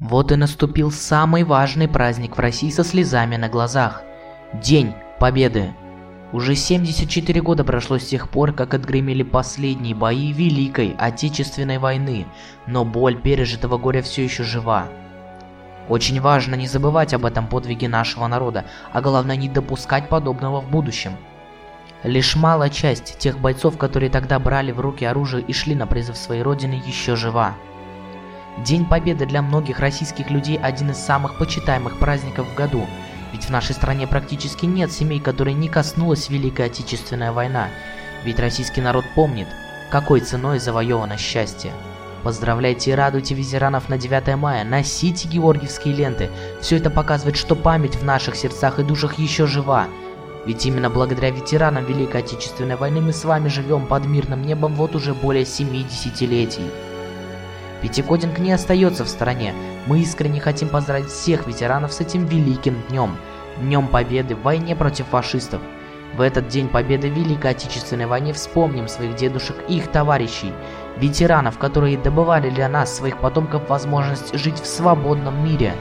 Вот и наступил самый важный праздник в России со слезами на глазах. День Победы. Уже 74 года прошло с тех пор, как отгремели последние бои Великой Отечественной войны, но боль пережитого горя все еще жива. Очень важно не забывать об этом подвиге нашего народа, а главное не допускать подобного в будущем. Лишь малая часть тех бойцов, которые тогда брали в руки оружие и шли на призыв своей родины, еще жива. День Победы для многих российских людей один из самых почитаемых праздников в году, ведь в нашей стране практически нет семей, которые не коснулась Великая Отечественная война, ведь российский народ помнит, какой ценой завоевано счастье. Поздравляйте и радуйте ветеранов на 9 мая, носите георгиевские ленты. Все это показывает, что память в наших сердцах и душах еще жива. Ведь именно благодаря ветеранам Великой Отечественной войны мы с вами живем под мирным небом вот уже более 70 летий. Пятикодинг не остается в стороне. Мы искренне хотим поздравить всех ветеранов с этим великим днем. Днем Победы в войне против фашистов. В этот день победы в Великой Отечественной войне вспомним своих дедушек и их товарищей, ветеранов, которые добывали для нас, своих потомков, возможность жить в свободном мире.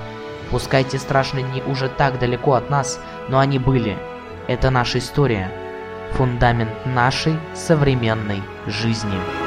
Пускай эти страшные дни уже так далеко от нас, но они были. Это наша история. Фундамент нашей современной жизни.